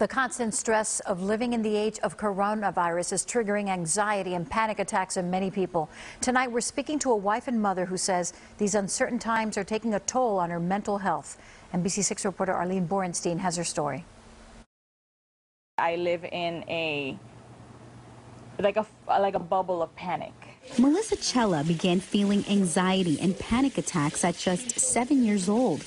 The constant stress of living in the age of coronavirus is triggering anxiety and panic attacks in many people. Tonight, we're speaking to a wife and mother who says these uncertain times are taking a toll on her mental health. NBC6 reporter Arlene Borenstein has her story. I live in a like a like a bubble of panic. Melissa Cella began feeling anxiety and panic attacks at just seven years old,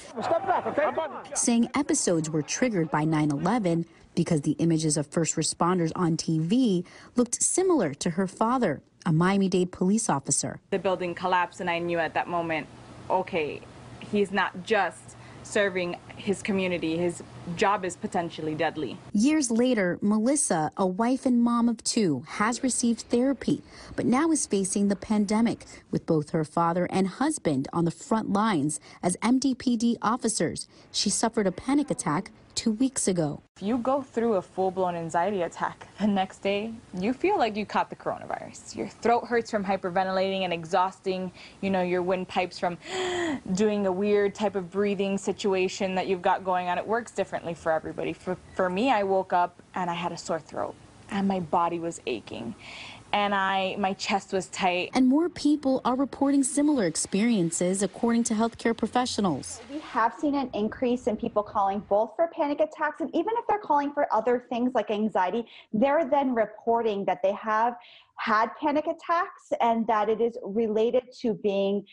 saying episodes were triggered by 9 11 because the images of first responders on TV looked similar to her father, a Miami Dade police officer. The building collapsed, and I knew at that moment, okay, he's not just serving his community. His job is potentially deadly. Years later, Melissa, a wife and mom of two, has received therapy, but now is facing the pandemic with both her father and husband on the front lines as MDPD officers. She suffered a panic attack two weeks ago. If you go through a full blown anxiety attack the next day, you feel like you caught the coronavirus. Your throat hurts from hyperventilating and exhausting, you know, your windpipes from doing a weird type of breathing situation that you've got going on. It works differently for everybody. For, for me, I woke up and I had a sore throat and my body was aching and I my chest was tight. And more people are reporting similar experiences according to healthcare professionals. We have seen an increase in people calling both for panic attacks and even if they're calling for other things like anxiety, they're then reporting that they have had panic attacks and that it is related to being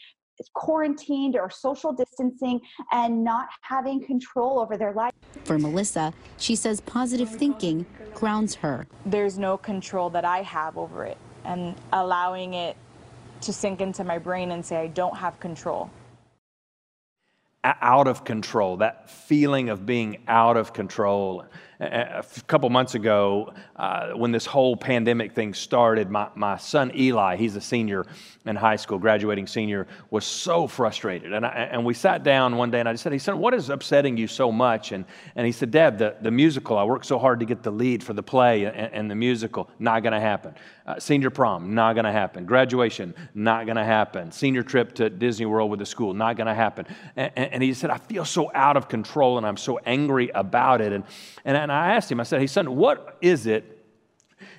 quarantined or social distancing and not having control over their life. For Melissa, she says positive thinking grounds her. There's no control that I have over it and allowing it to sink into my brain and say I don't have control. Out of control, that feeling of being out of control a couple months ago, uh, when this whole pandemic thing started, my, my son Eli, he's a senior in high school, graduating senior, was so frustrated. And, I, and we sat down one day and I just said, he said, what is upsetting you so much? And, and he said, Dad, the, the musical, I worked so hard to get the lead for the play and, and the musical, not going to happen. Uh, senior prom, not going to happen. Graduation, not going to happen. Senior trip to Disney World with the school, not going to happen. And, and, he said, I feel so out of control and I'm so angry about it. And, and, and I asked him, I said, Hey, son, what is it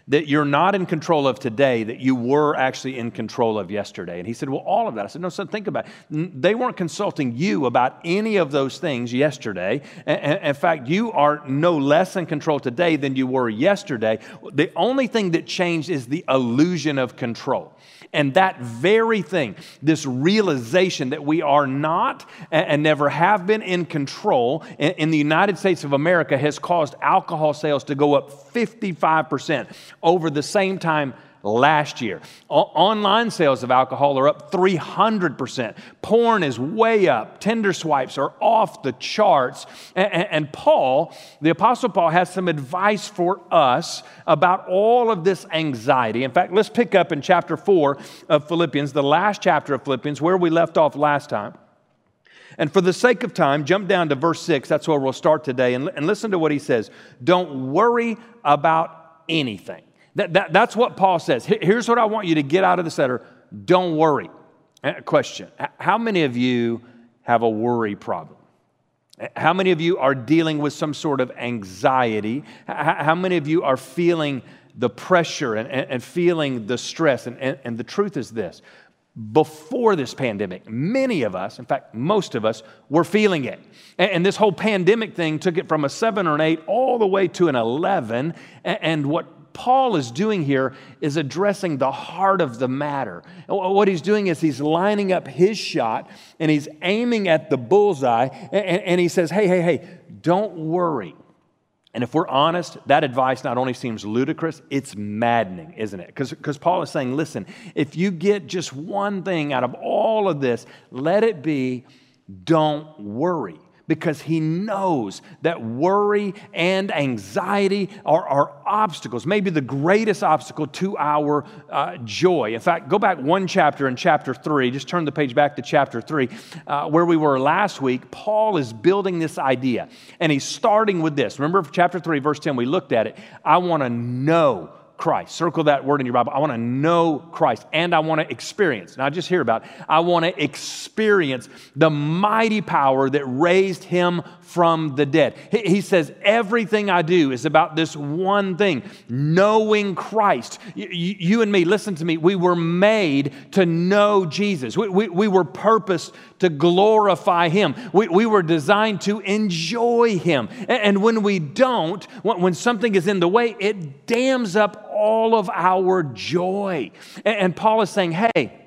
that you're not in control of today that you were actually in control of yesterday? And he said, Well, all of that. I said, No, son, think about it. They weren't consulting you about any of those things yesterday. In fact, you are no less in control today than you were yesterday. The only thing that changed is the illusion of control. And that very thing, this realization that we are not and never have been in control in the United States of America, has caused alcohol sales to go up 55% over the same time last year. O- online sales of alcohol are up 300%. Porn is way up. Tinder swipes are off the charts. And, and Paul, the Apostle Paul, has some advice for us about all of this anxiety. In fact, let's pick up in chapter 4 of Philippians, the last chapter of Philippians, where we left off last time. And for the sake of time, jump down to verse 6. That's where we'll start today. And, and listen to what he says. Don't worry about anything. That, that, that's what Paul says. Here's what I want you to get out of this letter don't worry. Uh, question How many of you have a worry problem? How many of you are dealing with some sort of anxiety? How many of you are feeling the pressure and, and, and feeling the stress? And, and, and the truth is this before this pandemic, many of us, in fact, most of us, were feeling it. And, this whole pandemic thing took it from a seven or an eight all the way to an 11. And what Paul is doing here is addressing the heart of the matter. What he's doing is he's lining up his shot and he's aiming at the bullseye and, he says, Hey, hey, hey, don't worry. And if we're honest, that advice not only seems ludicrous, it's maddening, isn't it? Because Paul is saying, listen, if you get just one thing out of all of this, let it be don't worry because he knows that worry and anxiety are, are obstacles, maybe the greatest obstacle to our uh, joy. In fact, go back one chapter in chapter three, just turn the page back to chapter three, uh, where we were last week. Paul is building this idea, and he's starting with this. Remember chapter three, verse 10, we looked at it. I want to know Christ. Circle that word in your Bible. I want to know Christ and I want to experience, not just hear about, I want to experience the mighty power that raised him from the dead. He says, Everything I do is about this one thing knowing Christ. You, and me, listen to me, we were made to know Jesus. We, we, we were purposed to glorify Him. We, we were designed to enjoy Him. And when we don't, when something is in the way, it dams up all of our joy. And Paul is saying, hey,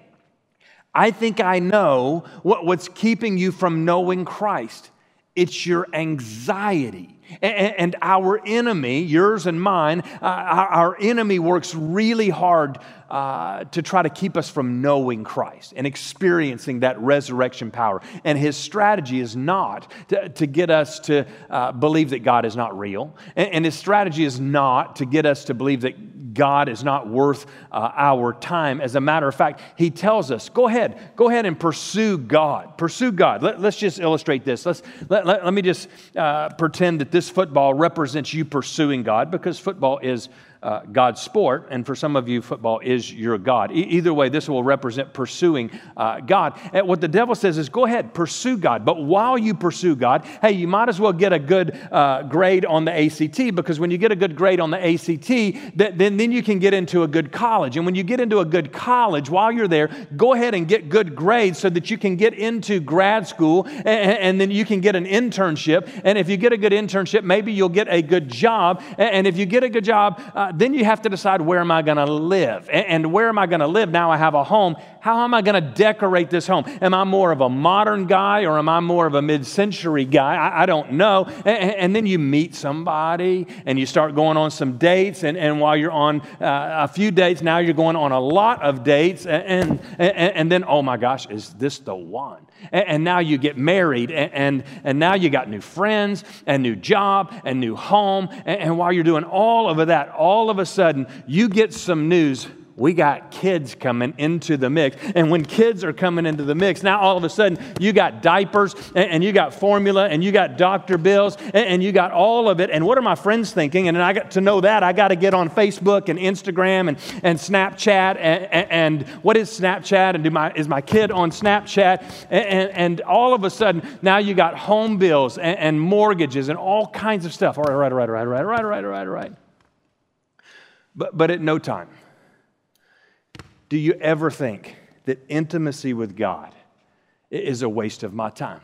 I think I know what, what's keeping you from knowing Christ. It's your anxiety. And our enemy, yours and mine, uh, our enemy works really hard uh, to try to keep us from knowing Christ and experiencing that resurrection power. And his strategy is not to, get us to uh, believe that God is not real. And his strategy is not to get us to believe that God is not worth uh, our time. As a matter of fact, He tells us, go ahead, go ahead and pursue God. Pursue God. Let, us just illustrate this. Let's, let, let, let me just uh, pretend that this football represents you pursuing God because football is uh, God's sport, and for some of you, football is your God. E- either way, this will represent pursuing uh, God. And what the devil says is go ahead, pursue God. But while you pursue God, hey, you might as well get a good uh, grade on the ACT because when you get a good grade on the ACT, then, then you can get into a good college. And when you get into a good college, while you're there, go ahead and get good grades so that you can get into grad school and, and then you can get an internship. And if you get a good internship, maybe you'll get a good job. And if you get a good job, uh, then you have to decide where am I going to live? And, and where am I going to live? Now I have a home. How am I going to decorate this home? Am I more of a modern guy or am I more of a mid century guy? I, I, don't know. And, and, then you meet somebody and you start going on some dates. And, and while you're on uh, a few dates, now you're going on a lot of dates. And, and, and then, oh my gosh, is this the one? And, now you get married, and, and, now you got new friends, and new job, and new home. And, and while you're doing all of that, all of a sudden, you get some news we got kids coming into the mix. And when kids are coming into the mix, now all of a sudden you got diapers and, and you got formula and you got doctor bills and, and, you got all of it. And what are my friends thinking? And I got to know that. I got to get on Facebook and Instagram and, and Snapchat. And, and, what is Snapchat? And do my, is my kid on Snapchat? And, and, all of a sudden now you got home bills and, mortgages and all kinds of stuff. All right, right, right, right, right, right, right, right, right, right. But, but at no time, do you ever think that intimacy with God is a waste of my time?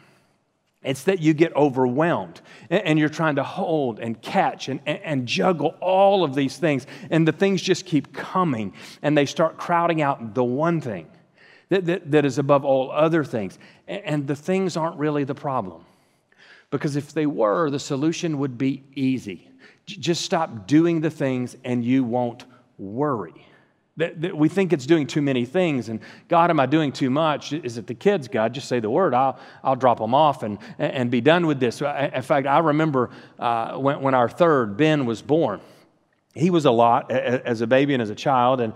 It's that you get overwhelmed and you're trying to hold and catch and, and, juggle all of these things, and the things just keep coming and they start crowding out the one thing that, that, that is above all other things. And the things aren't really the problem. Because if they were, the solution would be easy. Just stop doing the things and you won't worry. That, that, we think it's doing too many things. And God, am I doing too much? Is it the kids, God? Just say the word. I'll, I'll drop them off and, and be done with this. In fact, I remember uh, when, when our third, Ben, was born he was a lot as a baby and as a child and,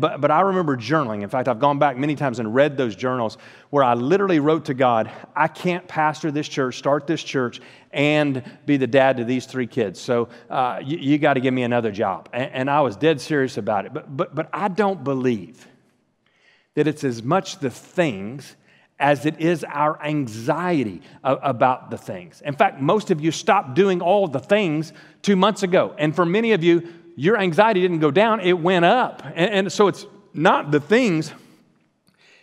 but, but i remember journaling. In fact i've gone back many times and read those journals where i literally wrote to god i can't pastor this church start this church and be the dad to these three kids. So uh, you, you got to give me another job. And, and i was dead serious about it. But, but, but i don't believe that it's as much the things as it is our anxiety about the things. In fact, most of you stopped doing all the things two months ago. And for many of you, your anxiety didn't go down, it went up. And, and so it's not the things,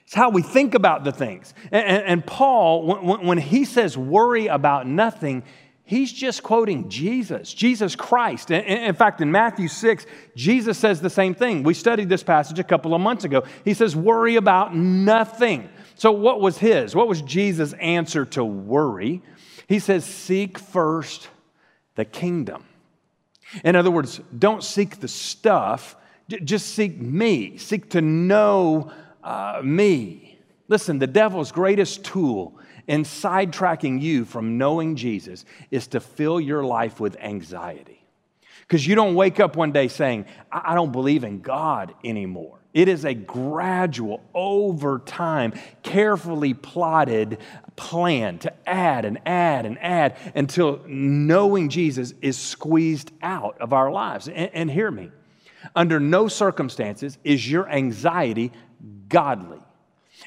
it's how we think about the things. And, and Paul, when, when he says worry about nothing, He's just quoting Jesus, Jesus Christ. In fact, in Matthew 6, Jesus says the same thing. We studied this passage a couple of months ago. He says, Worry about nothing. So, what was his? What was Jesus' answer to worry? He says, Seek first the kingdom. In other words, don't seek the stuff, just seek me. Seek to know uh, me. Listen, the devil's greatest tool in sidetracking you from knowing Jesus is to fill your life with anxiety. Because you don't wake up one day saying, I don't believe in God anymore. It is a gradual, over time, carefully plotted plan to add and add and add until knowing Jesus is squeezed out of our lives. And, and hear me, Under no circumstances is your anxiety godly.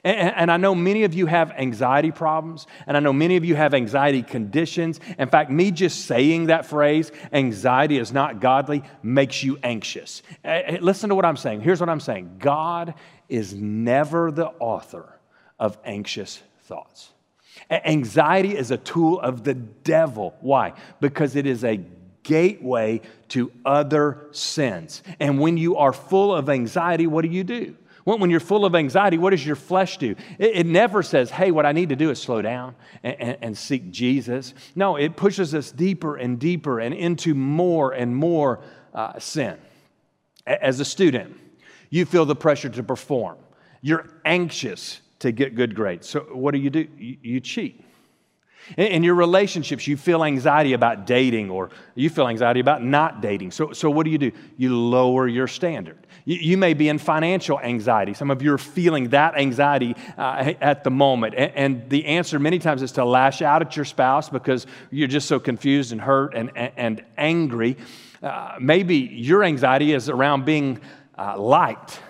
And, and, I know many of you have anxiety problems, and I know many of you have anxiety conditions. In fact, me just saying that phrase, anxiety is not godly, makes you anxious. Listen to what I'm saying. Here's what I'm saying God is never the author of anxious thoughts. Anxiety is a tool of the devil. Why? Because it is a gateway to other sins. And when you are full of anxiety, what do you do? When you're full of anxiety, what does your flesh do? It, never says, hey, what I need to do is slow down and, and, and seek Jesus. No, it pushes us deeper and deeper and into more and more uh, sin. As a student, you feel the pressure to perform. You're anxious to get good grades. So, what do you do? You, you cheat. In your relationships, you feel anxiety about dating or you feel anxiety about not dating. So, so what do you do? You lower your standard. You, you may be in financial anxiety. Some of you are feeling that anxiety uh, at the moment. And, and, the answer many times is to lash out at your spouse because you're just so confused and hurt and, and, and angry. Uh, maybe your anxiety is around being uh, liked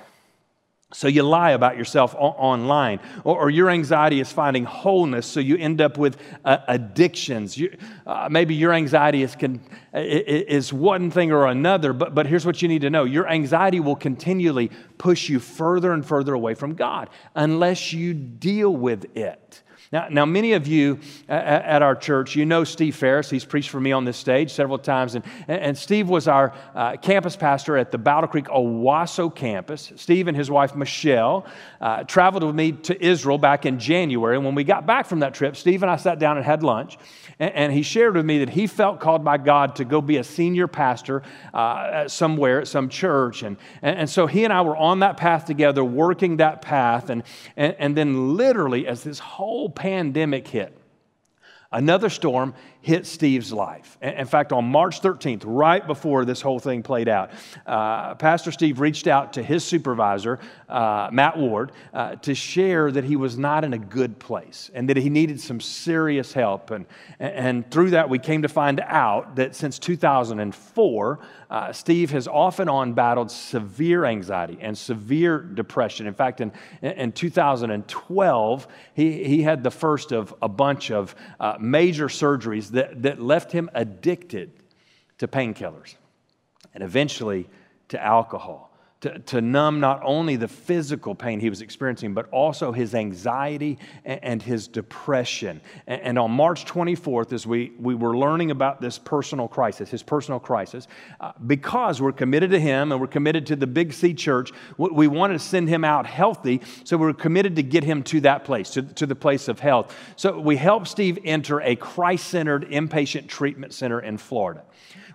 so you lie about yourself online, or, or, your anxiety is finding wholeness, so you end up with uh, addictions. You, uh, maybe your anxiety is, can, is one thing or another, but, but here's what you need to know your anxiety will continually push you further and further away from God unless you deal with it. Now, now many of you at our church, you know Steve Ferris. He's preached for me on this stage several times. And, and Steve was our uh, campus pastor at the Battle Creek Owasso campus. Steve and his wife, Michelle, uh, traveled with me to Israel back in January. And when we got back from that trip, Steve and I sat down and had lunch. And, and he shared with me that he felt called by God to go be a senior pastor uh, somewhere at some church. And, and, and, so he and I were on that path together, working that path. And, and, and then, literally, as this whole pandemic hit, another storm hit Steve's life. In fact, on March 13th, right before this whole thing played out, uh, Pastor Steve reached out to his supervisor, uh, Matt Ward, uh, to share that he was not in a good place and that he needed some serious help. And, and through that, we came to find out that since 2004, uh, Steve has off and on battled severe anxiety and severe depression. In fact, in, in 2012, he, he had the first of a bunch of uh, major surgeries that, that left him addicted to painkillers and eventually to alcohol to, to numb not only the physical pain he was experiencing, but also his anxiety and, and his depression. And, and, on March 24th, as we, we were learning about this personal crisis, his personal crisis, uh, because we're committed to him and we're committed to the Big C church, we, we wanted to send him out healthy, so we we're committed to get him to that place, to, to the place of health. So we helped Steve enter a Christ centered inpatient treatment center in Florida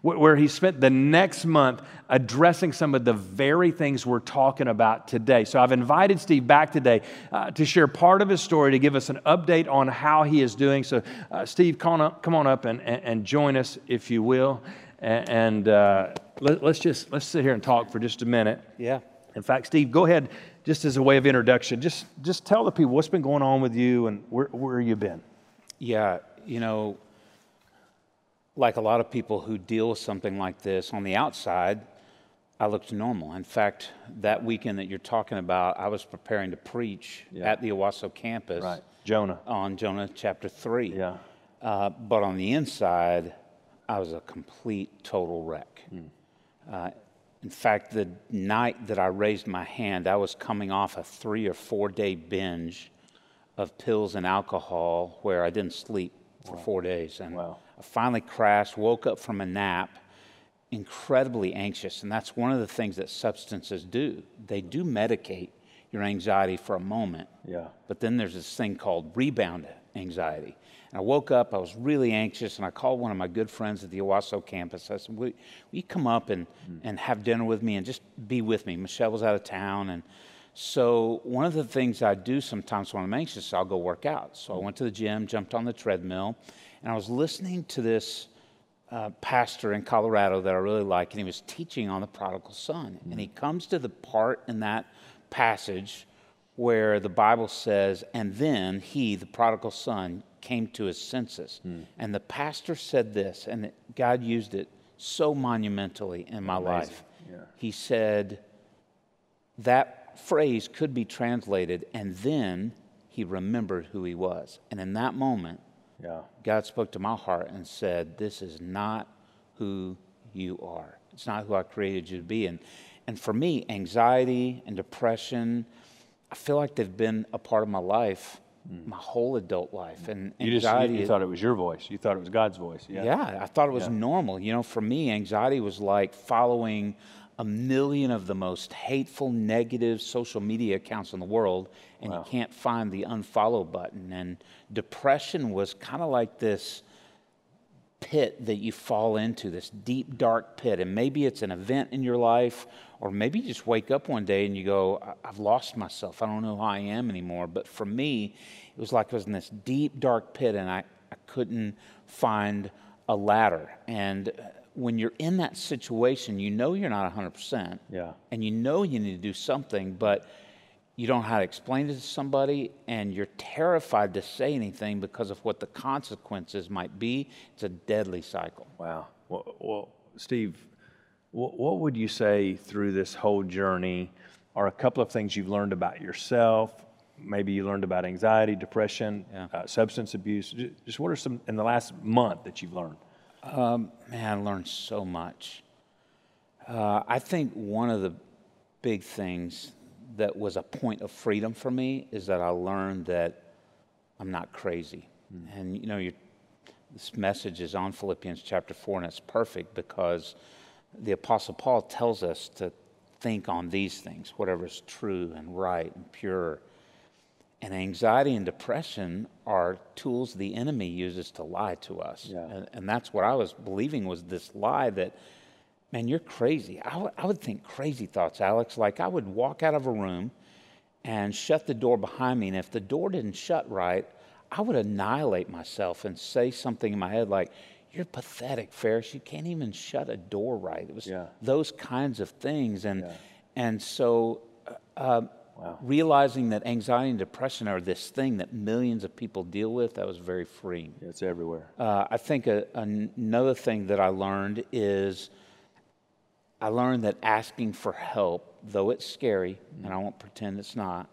where he spent the next month addressing some of the very things we're talking about today. So I've invited Steve back today uh, to share part of his story, to give us an update on how he is doing. So, uh, Steve, come on up, come on up and, and, and join us, if you will. And, and uh, let, us just let's sit here and talk for just a minute. Yeah. In fact, Steve, go ahead, just as a way of introduction, just just tell the people what's been going on with you and where where you been. Yeah, you know, like a lot of people who deal with something like this on the outside, I looked normal. In fact, that weekend that you're talking about, I was preparing to preach yeah. at the Owasso campus. Right. Jonah. On Jonah chapter 3. Yeah. Uh, but on the inside, I was a complete, total wreck. Mm. Uh, in fact, the night that I raised my hand, I was coming off a three or four day binge of pills and alcohol where I didn't sleep for wow. four days. And wow. I finally crashed, woke up from a nap, incredibly anxious. And that's one of the things that substances do. They do medicate your anxiety for a moment. Yeah. But then there's this thing called rebound anxiety. And I woke up, I was really anxious, and I called one of my good friends at the Owasso campus. I said, Will, will you come up and, mm. and have dinner with me and just be with me? Michelle was out of town. And so, one of the things I do sometimes when I'm anxious, I'll go work out. So, I went to the gym, jumped on the treadmill, and I was listening to this uh, pastor in Colorado that I really like, and he was teaching on the prodigal son. Mm-hmm. And he comes to the part in that passage where the Bible says, And then he, the prodigal son, came to his senses. Mm. And the pastor said this, and God used it so monumentally in my Amazing. life. he said that phrase could be translated, and then he remembered who he was. And in that moment, Yeah. God spoke to my heart and said, This is not who you are. It's not who I created you to be. And, and for me, anxiety and depression, I feel like they've been a part of my life, hmm. my whole adult life. And You just you, you thought it was your voice. You thought it was God's voice. Yeah. yeah, I thought it was Yeah. normal. You know, for me, anxiety was like following a million of the most hateful, negative social media accounts in the world, and you can't find the unfollow button. And depression was kind of like this pit that you fall into, this deep, dark pit. And maybe it's an event in your life, or maybe you just wake up one day and you go, "I- I've lost myself. I don't know who I am anymore. But for me, it was like I was in this deep, dark pit and I, I couldn't find a ladder. And uh, when you're in that situation, you know you're not 100%. Yeah. And you know you need to do something, but you don't know how to explain it to somebody, and you're terrified to say anything because of what the consequences might be. It's a deadly cycle. Wow. Well, well Steve, what, what would you say through this whole journey are a couple of things you've learned about yourself? Maybe you learned about anxiety, depression, Yeah. uh, substance abuse. Just what are some in the last month that you've learned? Man, I learned so much. Uh, I think one of the big things that was a point of freedom for me is that I learned that I'm not crazy. And you know, this message is on Philippians chapter 4, and it's perfect because the Apostle Paul tells us to think on these things, whatever is true and right and pure. And anxiety and depression are tools the enemy uses to lie to us. Yeah. And, and that's what I was believing was this lie that, man, you're crazy. I would- I would think crazy thoughts, Alex. Like I would walk out of a room and shut the door behind me. And if the door didn't shut right, I would annihilate myself and say something in my head like, You're pathetic, Ferris. You can't even shut a door right. It was Yeah. those kinds of things. And, Yeah. and so uh, realizing that anxiety and depression are this thing that millions of people deal with, that was very freeing. It's everywhere. Uh, I think a, another thing that I learned is I learned that asking for help, though it's scary, and I won't pretend it's not,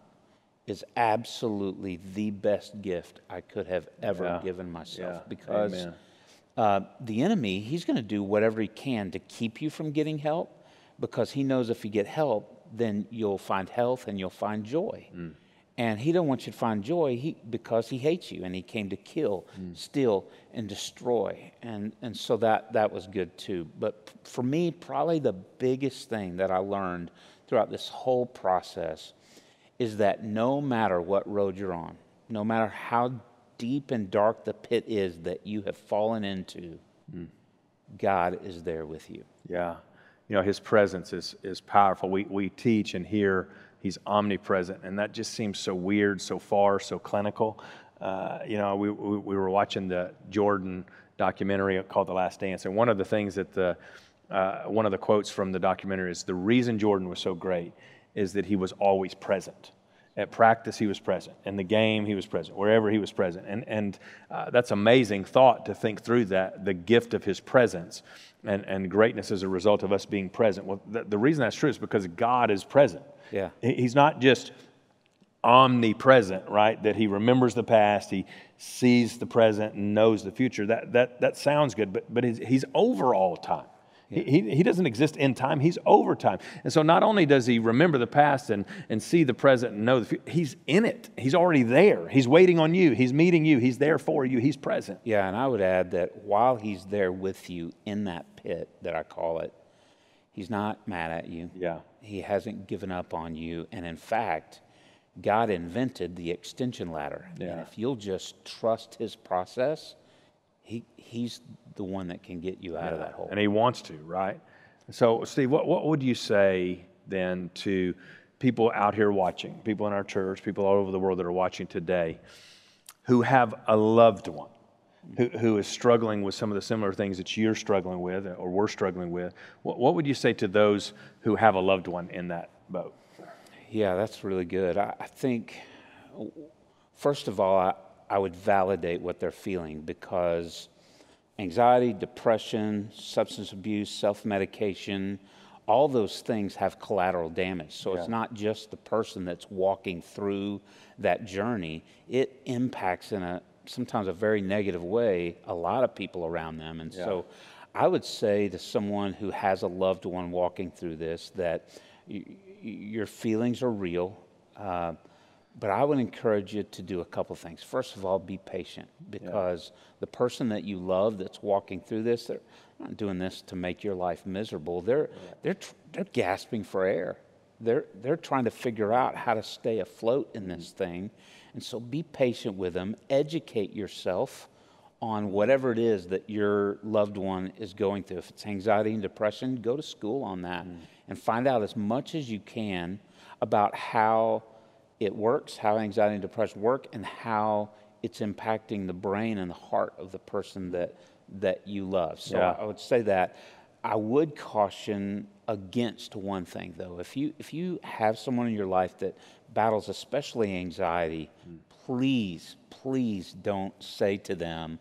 is absolutely the best gift I could have ever Yeah. given myself. Yeah. Because uh, the enemy, he's going to do whatever he can to keep you from getting help because he knows if you get help, then you'll find health and you'll find joy. Mm. And he don't want you to find joy he, because he hates you and he came to kill, mm. steal, and destroy. And, and so that, that was good too. But for me, probably the biggest thing that I learned throughout this whole process is that no matter what road you're on, no matter how deep and dark the pit is that you have fallen into, mm. God is there with you. Yeah. You know, his presence is, is powerful. We, we teach and hear he's omnipresent, and that just seems so weird, so far, so clinical. Uh, you know, we, we, we were watching the Jordan documentary called The Last Dance, and one of the things that the, uh, one of the quotes from the documentary is the reason Jordan was so great is that he was always present. At practice, he was present. In the game, he was present. Wherever he was present. And, and uh, that's amazing thought to think through that, the gift of his presence and, and greatness as a result of us being present. Well, the, the reason that's true is because God is present. Yeah. He's not just omnipresent, right? That he remembers the past, he sees the present, and knows the future. That, that, that sounds good, but, but he's, he's over all time. He, he, he doesn't exist in time, he's over time. And so not only does he remember the past and, and see the present and know the future, he's in it. He's already there. He's waiting on you, he's meeting you, he's there for you, he's present. Yeah, and I would add that while he's there with you in that pit that I call it, he's not mad at you. Yeah. He hasn't given up on you. And in fact, God invented the extension ladder. Yeah. And if you'll just trust his process, he, he's the one that can get you out of that hole. And he wants to, right? So, Steve, what, what would you say then to people out here watching, people in our church, people all over the world that are watching today who have a loved one who, who is struggling with some of the similar things that you're struggling with or we're struggling with? What, what would you say to those who have a loved one in that boat? Yeah, that's really good. I, I think, first of all, I, I would validate what they're feeling because anxiety, depression, substance abuse, self medication, all those things have collateral damage. So it's not just the person that's walking through that journey, it impacts in a sometimes a very negative way a lot of people around them. And so I would say to someone who has a loved one walking through this that y- y- your feelings are real. Uh, but I would encourage you to do a couple things. First of all, be patient because the person that you love that's walking through this, they're not doing this to make your life miserable. They're—they're—they're gasping for air. They're, they're trying to figure out how to stay afloat in this mm-hmm. thing. And so be patient with them, educate yourself on whatever it is that your loved one is going through. If it's anxiety and depression, go to school on that mm. and find out as much as you can about how it works, how anxiety and depression work, and how it's impacting the brain and the heart of the person that that you love. So Yeah. I would say that I would caution against one thing though. If you if you have someone in your life that battles especially anxiety, hmm. please, please don't say to them,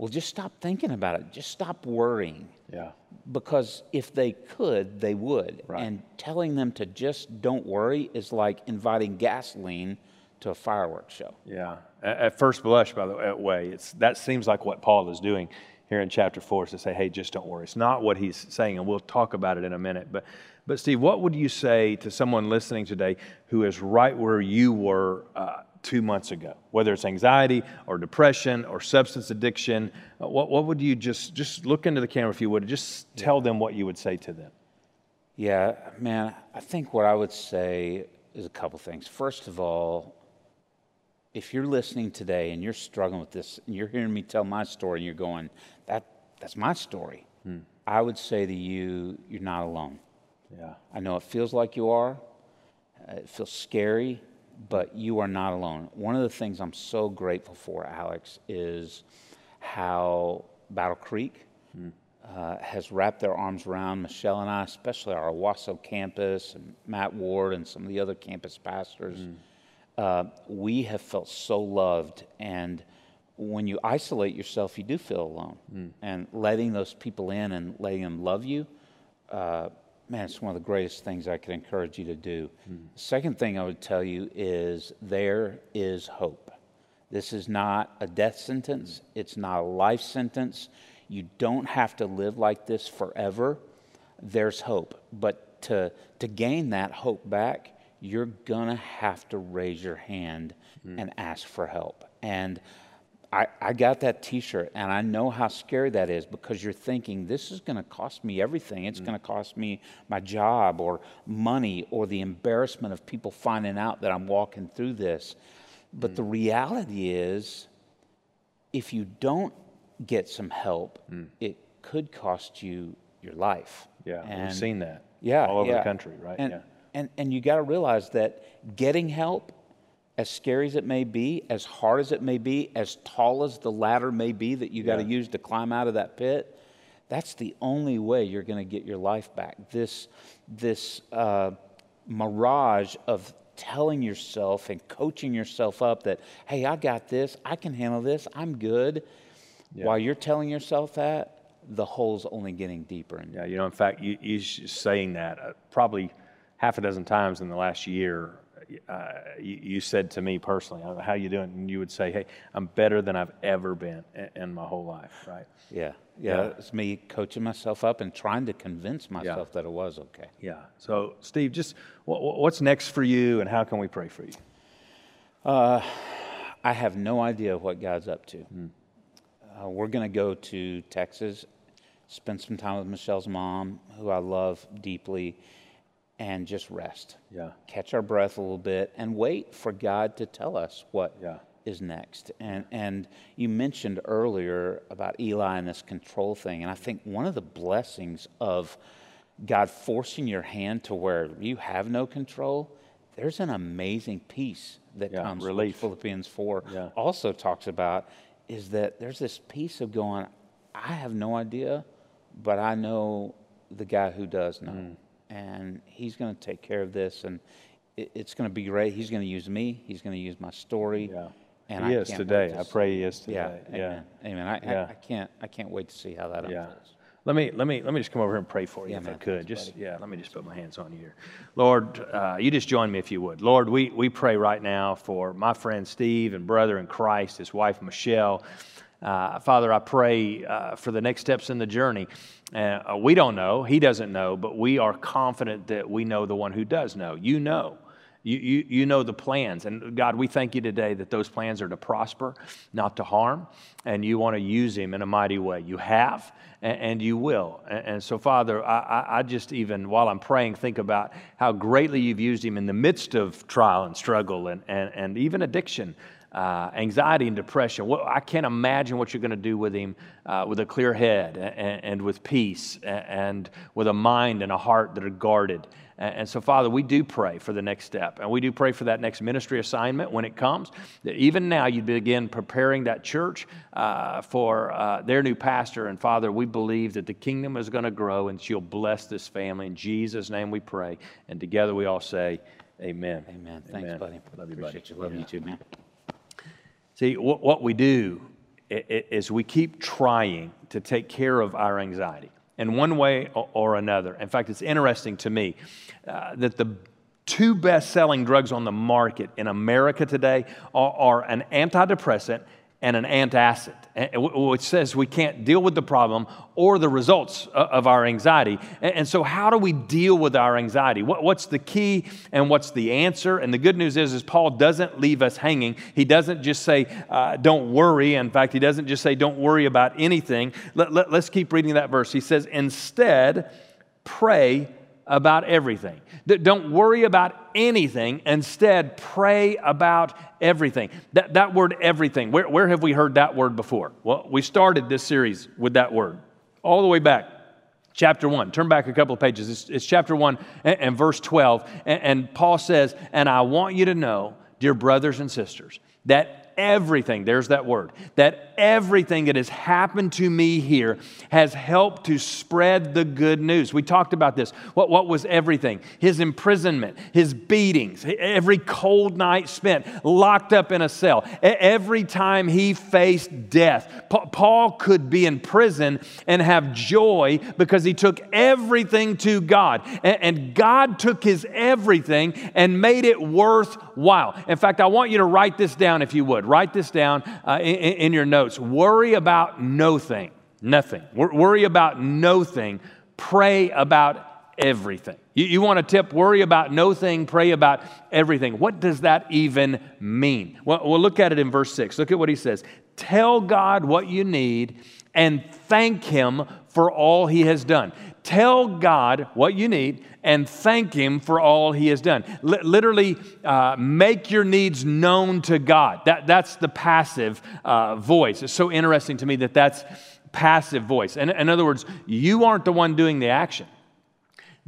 well just stop thinking about it. Just stop worrying Yeah. because if they could, they would. Right. And telling them to just don't worry is like inviting gasoline to a fireworks show. Yeah. At, first blush, by the way, way, it's that seems like what Paul is doing here in chapter four is to say, "Hey, just don't worry." It's not what he's saying, and we'll talk about it in a minute. But, but Steve, what would you say to someone listening today who is right where you were uh, two months ago? Whether it's anxiety or depression or substance addiction, uh, what what would you just just look into the camera if you would just tell them what you would say to them? Yeah, man, I think what I would say is a couple things. First of all, if you're listening today and you're struggling with this and you're hearing me tell my story and you're going, that that's my story. I would say to you, you're not alone. Yeah. I know it feels like you are. Uh, It feels scary, but you are not alone. One of the things I'm so grateful for, Alex, is how Battle Creek uh, has wrapped their arms around Michelle and I, especially our Owasso campus, and Matt Ward, and some of the other campus pastors. Uh, we have felt so loved and when you isolate yourself you do feel alone and letting those people in and letting them love you uh, man it's one of the greatest things i could encourage you to do. Hmm. Second thing i would tell you is there is hope. This is not a death sentence. It's not a life sentence. You don't have to live like this forever. There's hope. But to, to gain that hope back, you're going to have to raise your hand hmm. and ask for help. And I, I got that t shirt, and I know how scary that is because you're thinking, this is going to cost me everything. It's mm. going to cost me my job or money or the embarrassment of people finding out that I'm walking through this. But the mm. reality is, if you don't get some help, mm. it could cost you your life. Yeah, we've seen that Yeah, all over the country, right? And, Yeah. and and you got to realize that getting help, as scary as it may be, as hard as it may be, as tall as the ladder may be that you got to Yeah. use to climb out of that pit, that's the only way you're going to get your life back. This this uh, mirage of telling yourself and coaching yourself up that hey, I got this, I can handle this, I'm good. While you're telling yourself that, the hole's only getting deeper and Yeah, you know, in fact, you, you saying that uh, probably half a dozen times in the last year. Uh, you, you said to me personally, "Uh, "How you doing?" And you would say, "Hey, I'm better than I've ever been in, in my whole life." Right? Yeah, yeah, Yeah. It's me coaching myself up and trying to convince myself that it was okay. Yeah. So, Steve, just what, what's next for you, and how can we pray for you? I have no idea what God's up to. Uh, we're going to go to Texas, spend some time with Michelle's mom, who I love deeply, and just rest. Yeah. Catch our breath a little bit and wait for God to tell us what is Yeah. next. And and you mentioned earlier about Eli and this control thing, and I think one of the blessings of God forcing your hand to where you have no control, there's an amazing peace that Yeah, comes. relief. Philippians four Yeah. also talks about is that there's this peace of going, I have no idea, but I know the guy who does know, Mm. And he's going to take care of this, and it, it's going to be great. He's going to use me. He's going to use my story. Yeah. And he I is today. to I pray he is today. Yeah, Yeah. amen. amen. I, Yeah. I, I can't. I can't wait to see how that Yeah. unfolds. Let me, let me, let me just come over here and pray for you Yeah, if man. I could. Thanks, Just, yeah, let me just put my hands on you here. Lord, uh, you just join me if you would. Lord, we, we pray right now for my friend Steve and brother in Christ, his wife Michelle. Uh, Father, I pray uh, for the next steps in the journey. Uh, we don't know, he doesn't know, but we are confident that we know the one who does know. You know. You, you, you know the plans. And God, we thank you today that those plans are to prosper, not to harm. And you want to use him in a mighty way. You have, and, and you will. And, and so, Father, I, I, just even, while I'm praying, think about how greatly you've used him in the midst of trial and struggle and, and, and even addiction. Uh, anxiety and depression. What, I can't imagine what you're going to do with him uh, with a clear head and, and with peace and, and with a mind and a heart that are guarded. And so, Father, we do pray for the next step. And we do pray for that next ministry assignment when it comes. That even now, you begin preparing that church uh, for uh, their new pastor. And Father, we believe that the kingdom is going to grow and you'll bless this family. In Jesus' name we pray. And together we all say, Amen. Amen. Thanks, buddy. Love you, Appreciate buddy. you. Love Yeah. you too, man. See, what, we do is we keep trying to take care of our anxiety in one way or, another. In fact, it's interesting to me uh, that the two best selling drugs on the market in America today are, are an antidepressant and an antacid, which says we can't deal with the problem or the results of our anxiety. And and so, how do we deal with our anxiety? What's the key and what's the answer? And the good news is, is Paul doesn't leave us hanging. He doesn't just say, uh, "Don't worry." In fact, he doesn't just say, "Don't worry about anything." Let, let, let's keep reading that verse. He says, "Instead, pray." About everything. Don't worry about anything. Instead, pray about everything. That, that word, everything, where, where have we heard that word before? Well, we started this series with that word all the way back. Chapter 1. Turn back a couple of pages. It's, it's chapter 1 and, and verse 12. And, and Paul says, And I want you to know, dear brothers and sisters, that everything, there's that word, that everything that has happened to me here has helped to spread the good news. We talked about this. What, what was everything? His imprisonment, his beatings, every cold night spent locked up in a cell, every time he faced death. Pa- Paul could be in prison and have joy because he took everything to God. A- And God took his everything and made it worthwhile. In fact, I want you to write this down if you would. Write this down uh, in, in your notes. Worry about no thing, nothing. Wor- Worry about no thing. Pray about everything. You, you want a tip? Worry about no thing, pray about everything. What does that even mean? Well, we'll look at it in verse 6. Look at what he says. Tell God what you need and thank Him for all He has done. Tell God what you need and thank Him for all He has done. Li- literally, uh, make your needs known to God. That, that's the passive uh, voice. It's so interesting to me that that's passive voice. And in other words, you aren't the one doing the action.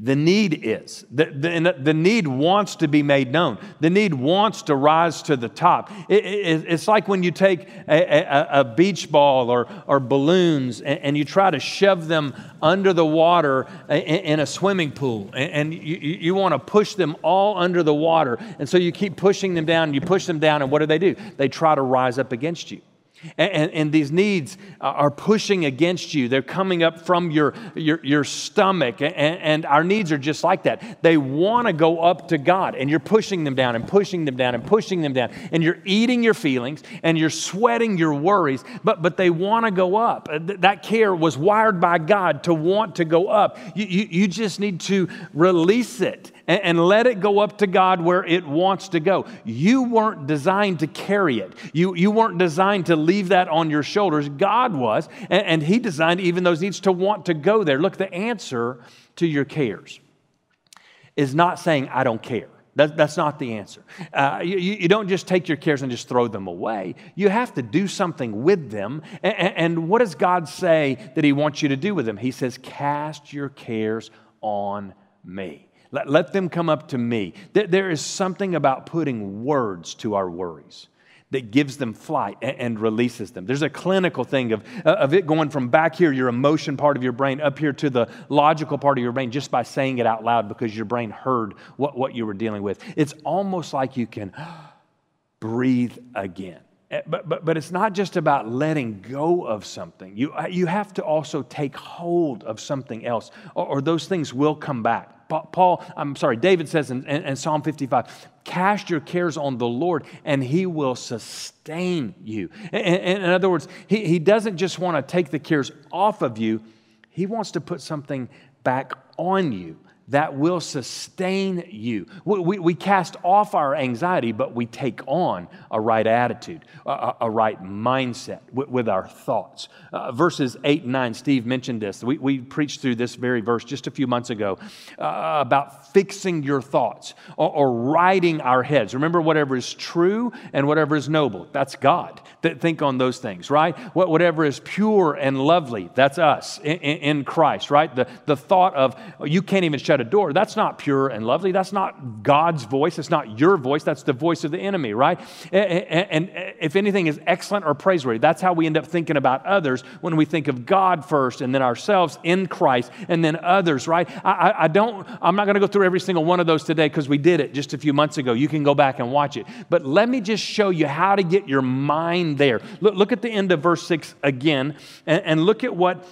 The need is. The, the, the need wants to be made known. The need wants to rise to the top. It- it- it's like when you take a, a, a beach ball or, or balloons and, and you try to shove them under the water in, in a swimming pool. And, and you, you want to push them all under the water. And so you keep pushing them down, you push them down, and what do they do? They try to rise up against you. And, and, and these needs are pushing against you. They're coming up from your, your, your stomach. And, and our needs are just like that. They want to go up to God, and you're pushing them down and pushing them down and pushing them down. And you're eating your feelings and you're sweating your worries, but, but they want to go up. Uh, That care was wired by God to want to go up. You, you, you just need to release it and, and let it go up to God where it wants to go. You weren't designed to carry it, you, you weren't designed to leave that on your shoulders. God was, and, and He designed even those needs to want to go there. Look, the answer to your cares is not saying, I don't care. That, that's not the answer. Uh, you, you don't just take your cares and just throw them away. You have to do something with them. And, and what does God say that He wants you to do with them? He says, Cast your cares on me. Let, let them come up to me. There, there is something about putting words to our worries that gives them flight and, releases them. There's a clinical thing of, uh, of it going from back here, your emotion part of your brain, up here to the logical part of your brain just by saying it out loud because your brain heard what, what you were dealing with. It's almost like you can breathe again. Eh, but, but, but it's not just about letting go of something. You, uh, you have to also take hold of something else, or, or those things will come back. Paul, I'm sorry, David says in, in, in, Psalm 55, cast your cares on the Lord and he will sustain you. In, in other words, he, he doesn't just want to take the cares off of you, he wants to put something back on you that will sustain you. We, we, we, cast off our anxiety, but we take on a right attitude, a, a right mindset with, with our thoughts. Uh, verses 8 and 9, Steve mentioned this. We, we preached through this very verse just a few months ago uh, about fixing your thoughts or, or righting our heads. Remember, whatever is true and whatever is noble, that's God. Th- think on those things, right? What, whatever is pure and lovely, that's us in, in Christ, right? The, the thought of you can't even shut a door. That's not pure and lovely. That's not God's voice. It's not your voice. That's the voice of the enemy, right? And if anything is excellent or praiseworthy, that's how we end up thinking about others when we think of God first and then ourselves in Christ and then others, right? I, don't, I'm not going to go through every single one of those today because we did it just a few months ago. You can go back and watch it. But let me just show you how to get your mind there. Look, at the end of verse 6 again and look at what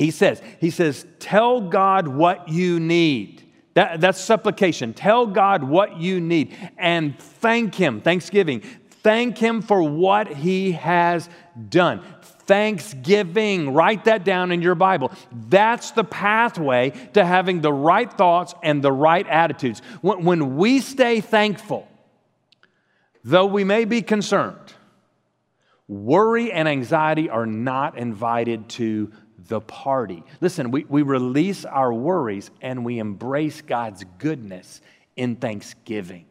he says, he says, tell God what you need. That, that's supplication. Tell God what you need and thank Him, thanksgiving. Thank Him for what He has done. Thanksgiving, write that down in your Bible. That's the pathway to having the right thoughts and the right attitudes. When, when we stay thankful, though we may be concerned, worry and anxiety are not invited to the party. Listen, we, we release our worries and we embrace God's goodness in thanksgiving.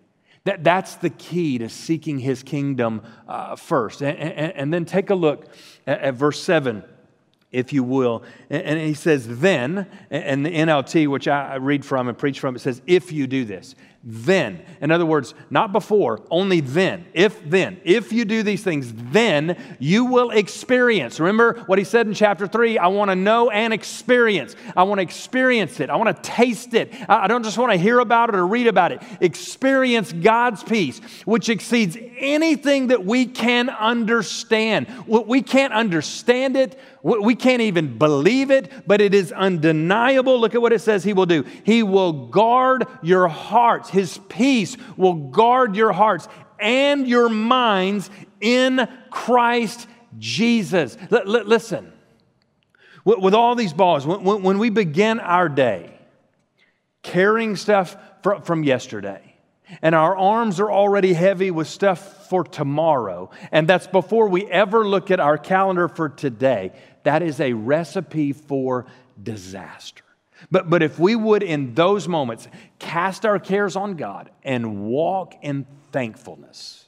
That, that's the key to seeking his kingdom uh, first. And, and, and, then take a look at, at verse 7 if you will. And, he says, then, and the NLT, which I read from and preach from, it says, if you do this then. In other words, not before, only then. If then. If you do these things, then you will experience. Remember what he said in chapter 3? I want to know and experience. I want to experience it. I want to taste it. I don't just want to hear about it or read about it. Experience God's peace, which exceeds anything that we can understand. We can't understand it. We can't even believe it, but it is undeniable. Look at what it says He will do. He will guard your hearts. His peace will guard your hearts and your minds in Christ Jesus. L- l- listen, with, with, all these balls, when, when, we begin our day carrying stuff from, from yesterday, and our arms are already heavy with stuff for tomorrow, and that's before we ever look at our calendar for today, that is a recipe for disaster. But, but if we would, in those moments, cast our cares on God and walk in thankfulness,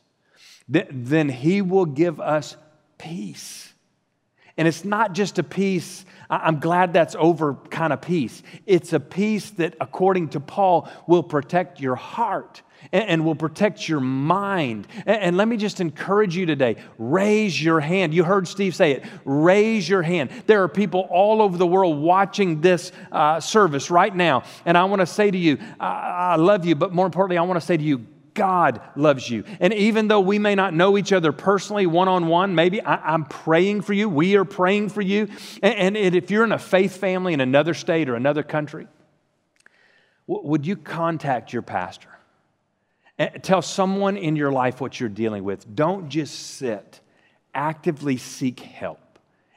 th- then He will give us peace. And it's not just a peace, I'm glad that's over kind of peace. It's a peace that, according to Paul, will protect your heart and, will protect your mind. And, let me just encourage you today raise your hand. You heard Steve say it raise your hand. There are people all over the world watching this uh, service right now. And I want to say to you, I, I love you, but more importantly, I want to say to you, God loves you. And even though we may not know each other personally, one on one, maybe I, am praying for you. We are praying for you. And, and, if you're in a faith family in another state or another country, would you contact your pastor? Eh, tell someone in your life what you're dealing with. Don't just sit, actively seek help.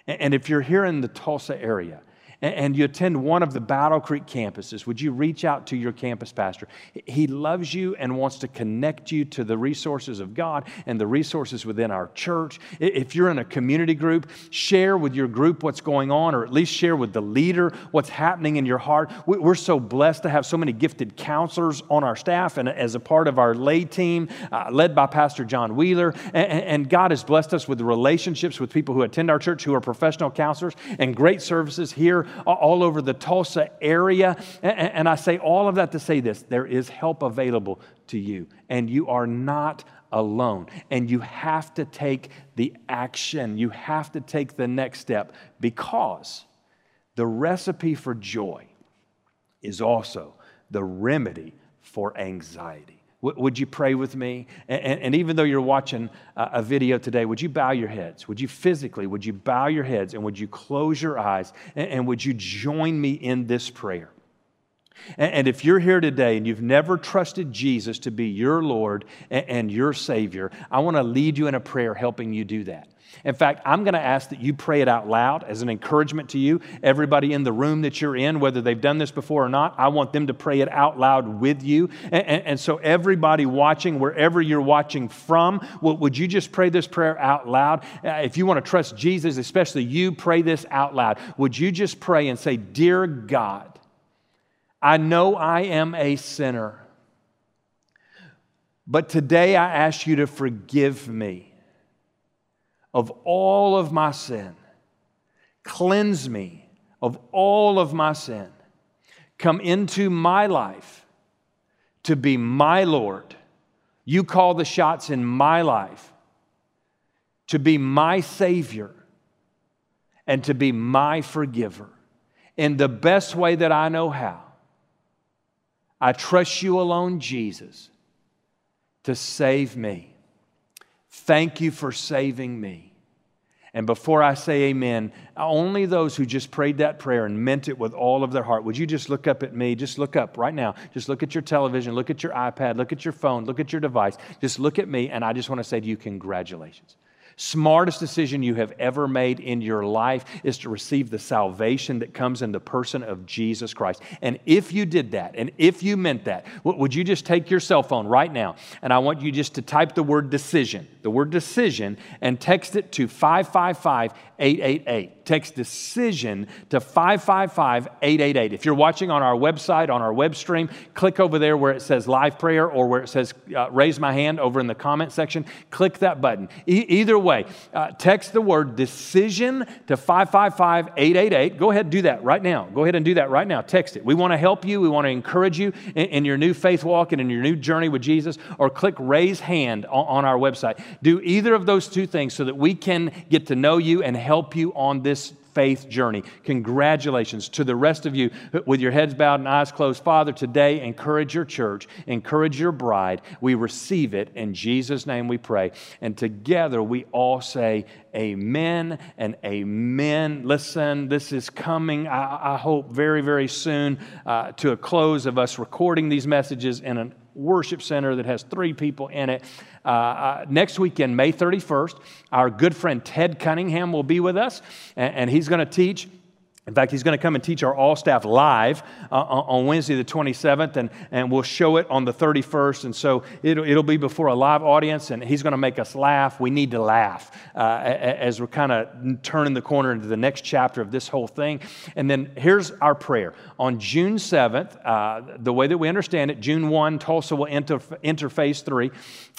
And if you're here in the Tulsa area, and you attend one of the Battle Creek campuses, would you reach out to your campus pastor? He loves you and wants to connect you to the resources of God and the resources within our church. If you're in a community group, share with your group what's going on, or at least share with the leader what's happening in your heart. We're so blessed to have so many gifted counselors on our staff and as a part of our lay team, uh, led by Pastor John Wheeler. And God has blessed us with relationships with people who attend our church who are professional counselors and great services here all over the Tulsa area. And I say all of that to say this there is help available to you, and you are not alone. And you have to take the action, you have to take the next step because the recipe for joy is also the remedy for anxiety. Would you pray with me? And, and even though you're watching uh, a video today, would you bow your heads? Would you physically, would you bow your heads and would you close your eyes and, and would you join me in this prayer? And if you're here today and you've never trusted Jesus to be your Lord and your Savior, I want to lead you in a prayer helping you do that. In fact, I'm going to ask that you pray it out loud as an encouragement to you. Everybody in the room that you're in, whether they've done this before or not, I want them to pray it out loud with you. And, and, and so, everybody watching, wherever you're watching from, would you just pray this prayer out loud? Uh, if you want to trust Jesus, especially you, pray this out loud. Would you just pray and say, Dear God, I know I am a sinner. But today I ask you to forgive me of all of my sin. Cleanse me of all of my sin. Come into my life to be my Lord. You call the shots in my life to be my Savior and to be my forgiver in the best way that I know how. I trust you alone, Jesus, to save me. Thank you for saving me. And before I say amen, only those who just prayed that prayer and meant it with all of their heart, would you just look up at me? Just look up right now. Just look at your television, look at your iPad, look at your phone, look at your device. Just look at me, and I just want to say to you, congratulations. Smartest decision you have ever made in your life is to receive the salvation that comes in the person of Jesus Christ. And if you did that, and if you meant that, would you just take your cell phone right now and I want you just to type the word decision, the word decision, and text it to 555 888. Text decision to 555 888. If you're watching on our website, on our web stream, click over there where it says live prayer or where it says uh, raise my hand over in the comment section. Click that button. E- either way, uh, text the word decision to 555 888. Go ahead and do that right now. Go ahead and do that right now. Text it. We want to help you. We want to encourage you in, in, your new faith walk and in your new journey with Jesus. Or click raise hand on, on our website. Do either of those two things so that we can get to know you and help you on this faith journey. Congratulations to the rest of you with your heads bowed and eyes closed. Father, today encourage your church, encourage your bride. We receive it in Jesus' name we pray. And together we all say, Amen and amen. Listen, this is coming, I, I hope, very, very soon uh, to a close of us recording these messages in an worship center that has three people in it. Uh, uh, next weekend, May 31st, our good friend Ted Cunningham will be with us, and, and he's going to teach in fact, he's going to come and teach our all staff live uh, on Wednesday, the 27th, and, and we'll show it on the 31st. And so it'll, it'll be before a live audience, and he's going to make us laugh. We need to laugh uh, as we're kind of turning the corner into the next chapter of this whole thing. And then here's our prayer. On June 7th, uh, the way that we understand it, June 1, Tulsa will enter, enter phase three,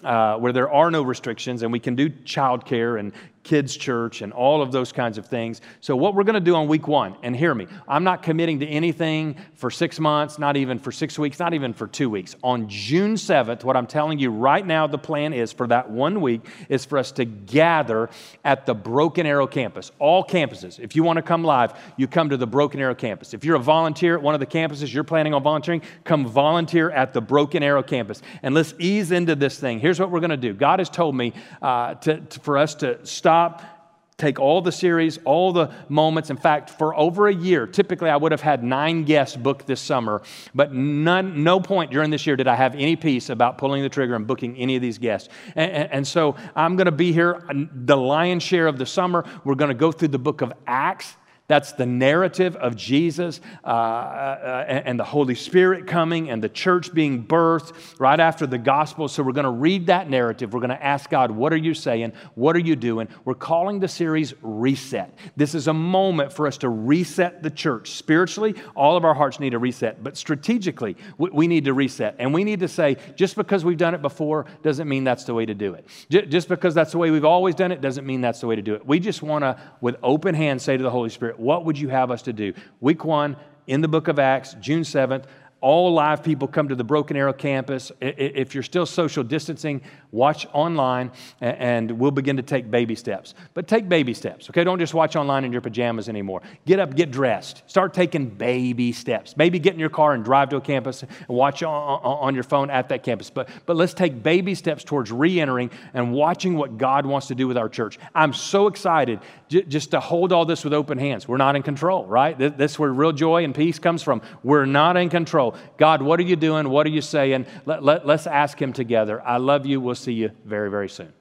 uh, where there are no restrictions, and we can do childcare and kids' church and all of those kinds of things. So, what we're going to do on week one, and hear me, I'm not committing to anything for six months, not even for six weeks, not even for two weeks. On June 7th, what I'm telling you right now, the plan is for that one week is for us to gather at the Broken Arrow campus, all campuses. If you want to come live, you come to the Broken Arrow campus. If you're a volunteer at one of the campuses, you're planning on volunteering, come volunteer at the Broken Arrow campus. And let's ease into this thing. Here's what we're going to do God has told me uh, to, to, for us to stop stop, take all the series, all the moments. In fact, for over a year, typically I would have had nine guests booked this summer, but none, no point during this year did I have any peace about pulling the trigger and booking any of these guests. And, and, and so I'm going to be here the lion's share of the summer. We're going to go through the book of Acts. That's the narrative of Jesus uh, uh, and the Holy Spirit coming and the church being birthed right after the gospel. So we're going to read that narrative. We're going to ask God, What are you saying? What are you doing? We're calling the series Reset. This is a moment for us to reset the church. Spiritually, all of our hearts need a reset, but strategically, we need to reset. And we need to say, just because we've done it before doesn't mean that's the way to do it. Just because that's the way we've always done it doesn't mean that's the way to do it. We just want to, with open hands, say to the Holy Spirit, what would you have us to do? Week one in the book of Acts, June 7th, all live people come to the Broken Arrow campus. If you're still social distancing, Watch online, and we'll begin to take baby steps. But take baby steps, okay? Don't just watch online in your pajamas anymore. Get up, get dressed. Start taking baby steps. Maybe get in your car and drive to a campus and watch on, your phone at that campus. But, but let's take baby steps towards re entering and watching what God wants to do with our church. I'm so excited just to hold all this with open hands. We're not in control, right? This is where real joy and peace comes from. We're not in control. God, what are you doing? What are you saying? Let, let, let's ask Him together. I love you. We'll see you very, very soon.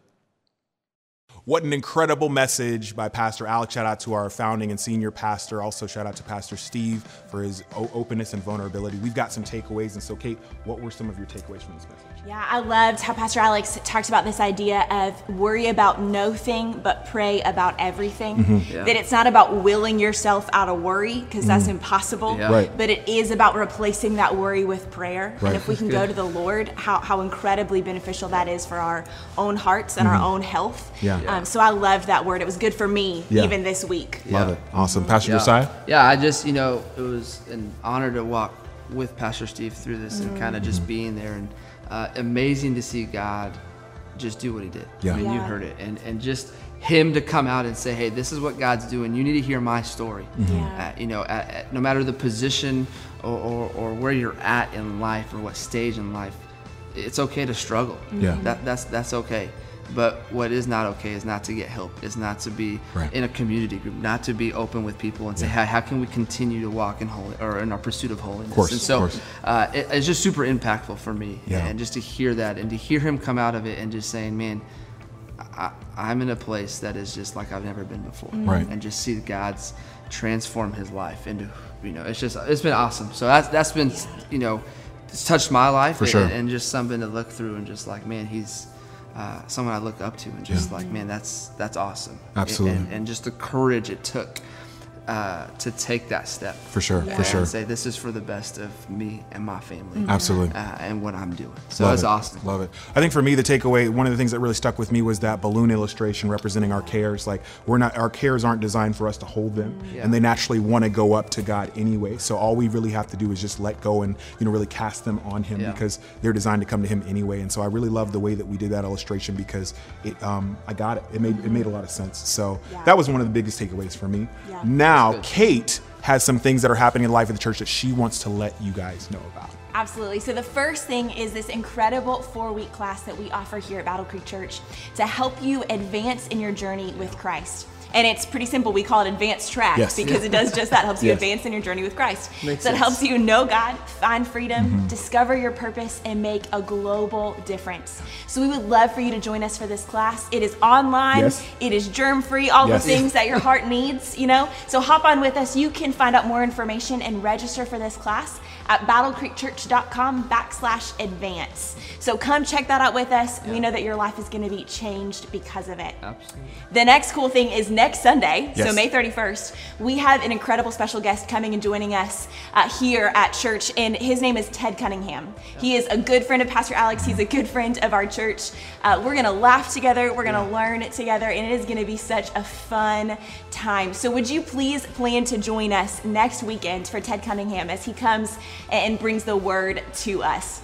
What an incredible message by Pastor Alex. Shout out to our founding and senior pastor. Also, shout out to Pastor Steve for his openness and vulnerability. We've got some takeaways. And so, Kate, what were some of your takeaways from this message? Yeah, I loved how Pastor Alex talked about this idea of worry about no thing, but pray about everything. Mm-hmm. Yeah. That it's not about willing yourself out of worry, because mm-hmm. that's impossible. Yeah. Right. But it is about replacing that worry with prayer. Right. And if we can go to the Lord, how, how incredibly beneficial that is for our own hearts and mm-hmm. our own health. Yeah. Um, so I loved that word. It was good for me yeah. even this week. Love it. Awesome. Pastor yeah. Josiah? Yeah, I just, you know, it was an honor to walk with Pastor Steve through this and kind of just mm-hmm. being there and uh, amazing to see God just do what He did. Yeah. I mean, yeah. you heard it, and and just Him to come out and say, "Hey, this is what God's doing. You need to hear my story." Mm-hmm. Yeah. Uh, you know, at, at, no matter the position or, or, or, where you're at in life or what stage in life, it's okay to struggle. Yeah. That, that's that's okay. But what is not okay is not to get help, is not to be right. in a community group, not to be open with people and say, yeah. how can we continue to walk in holy or in our pursuit of holiness? Of course, and so uh, it, it's just super impactful for me. Yeah. And just to hear that and to hear him come out of it and just saying, man, I, am in a place that is just like I've never been before. Right. And just see God's transform his life into, you know, it's just, it's been awesome. So that's, that's been, you know, it's touched my life for sure. and, and just something to look through and just like, man, he's, uh, someone I look up to and just yeah. like, man, that's that's awesome. Absolutely. And, and, just the courage it took uh, to take that step. For sure, yeah. for sure. And say this is for the best of me and my family. Mm-hmm. Absolutely. Uh, and what I'm doing. So Love that's it. awesome. Love it. I think for me, the takeaway, one of the things that really stuck with me was that balloon illustration representing our cares. Like we're not, our cares aren't designed for us to hold them, yeah. and they naturally want to go up to God anyway. So all we really have to do is just let go and you know really cast them on Him yeah. because they're designed to come to Him anyway. And so I really love the way that we did that illustration because it, um, I got it. It made it made a lot of sense. So that was one of the biggest takeaways for me. Now, Kate has some things that are happening in the life of the church that she wants to let you guys know about. Absolutely. So, the first thing is this incredible four week class that we offer here at Battle Creek Church to help you advance in your journey with Christ. And it's pretty simple. We call it advanced track yes. because it does just that. Helps you yes. advance in your journey with Christ. Makes so sense. it helps you know God, find freedom, mm-hmm. discover your purpose, and make a global difference. So we would love for you to join us for this class. It is online. Yes. It is germ free. All the things that your heart needs. You know. So hop on with us. You can find out more information and register for this class at battlecreekchurch.com backslash advance. So come check that out with us. Yeah. We know that your life is going to be changed because of it. Absolutely. The next cool thing is next Sunday, yes. so May 31st, we have an incredible special guest coming and joining us uh, here at church, and his name is Ted Cunningham. Yeah. He is a good friend of Pastor Alex. He's a good friend of our church. Uh, we're going to laugh together. We're going to yeah. learn together, and it is going to be such a fun time. So would you please plan to join us next weekend for Ted Cunningham as he comes and brings the word to us.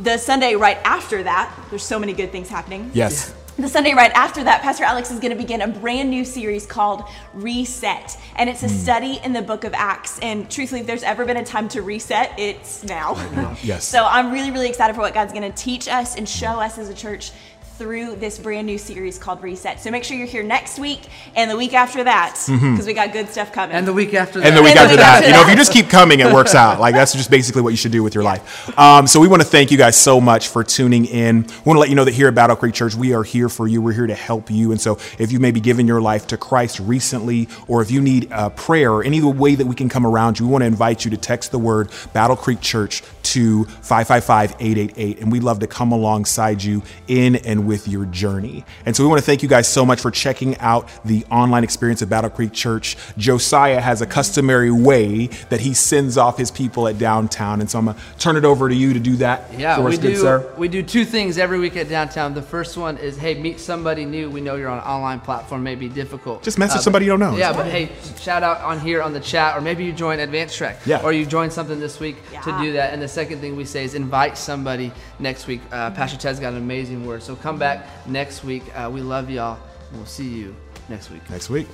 The Sunday right after that, there's so many good things happening. Yes. The Sunday right after that, Pastor Alex is going to begin a brand new series called Reset. And it's a mm. study in the book of Acts. And truthfully, if there's ever been a time to reset, it's now. yes. So I'm really, really excited for what God's going to teach us and show us as a church through this brand new series called Reset. So make sure you're here next week and the week after that because mm-hmm. we got good stuff coming. And the week after that. And the week, and after, the week that. after that. You know, if you just keep coming, it works out. Like that's just basically what you should do with your life. Um, so we want to thank you guys so much for tuning in. We want to let you know that here at Battle Creek Church, we are here for you. We're here to help you. And so if you maybe given your life to Christ recently, or if you need a prayer or any way that we can come around you, we want to invite you to text the word Battle Creek Church to 555-888. And we'd love to come alongside you in and with your journey journey. And so we want to thank you guys so much for checking out the online experience at Battle Creek Church. Josiah has a customary way that he sends off his people at downtown. And so I'm going to turn it over to you to do that. Yeah, we us, do. Sir. We do two things every week at downtown. The first one is, hey, meet somebody new. We know you're on an online platform, may be difficult. Just message uh, somebody you don't know. Yeah, but hey, shout out on here on the chat, or maybe you join Advanced Track, yeah. or you join something this week yeah. to do that. And the second thing we say is invite somebody next week. Uh, Pastor Ted's got an amazing word, so come come back next week. Uh, we love y'all, and we'll see you next week. Next week.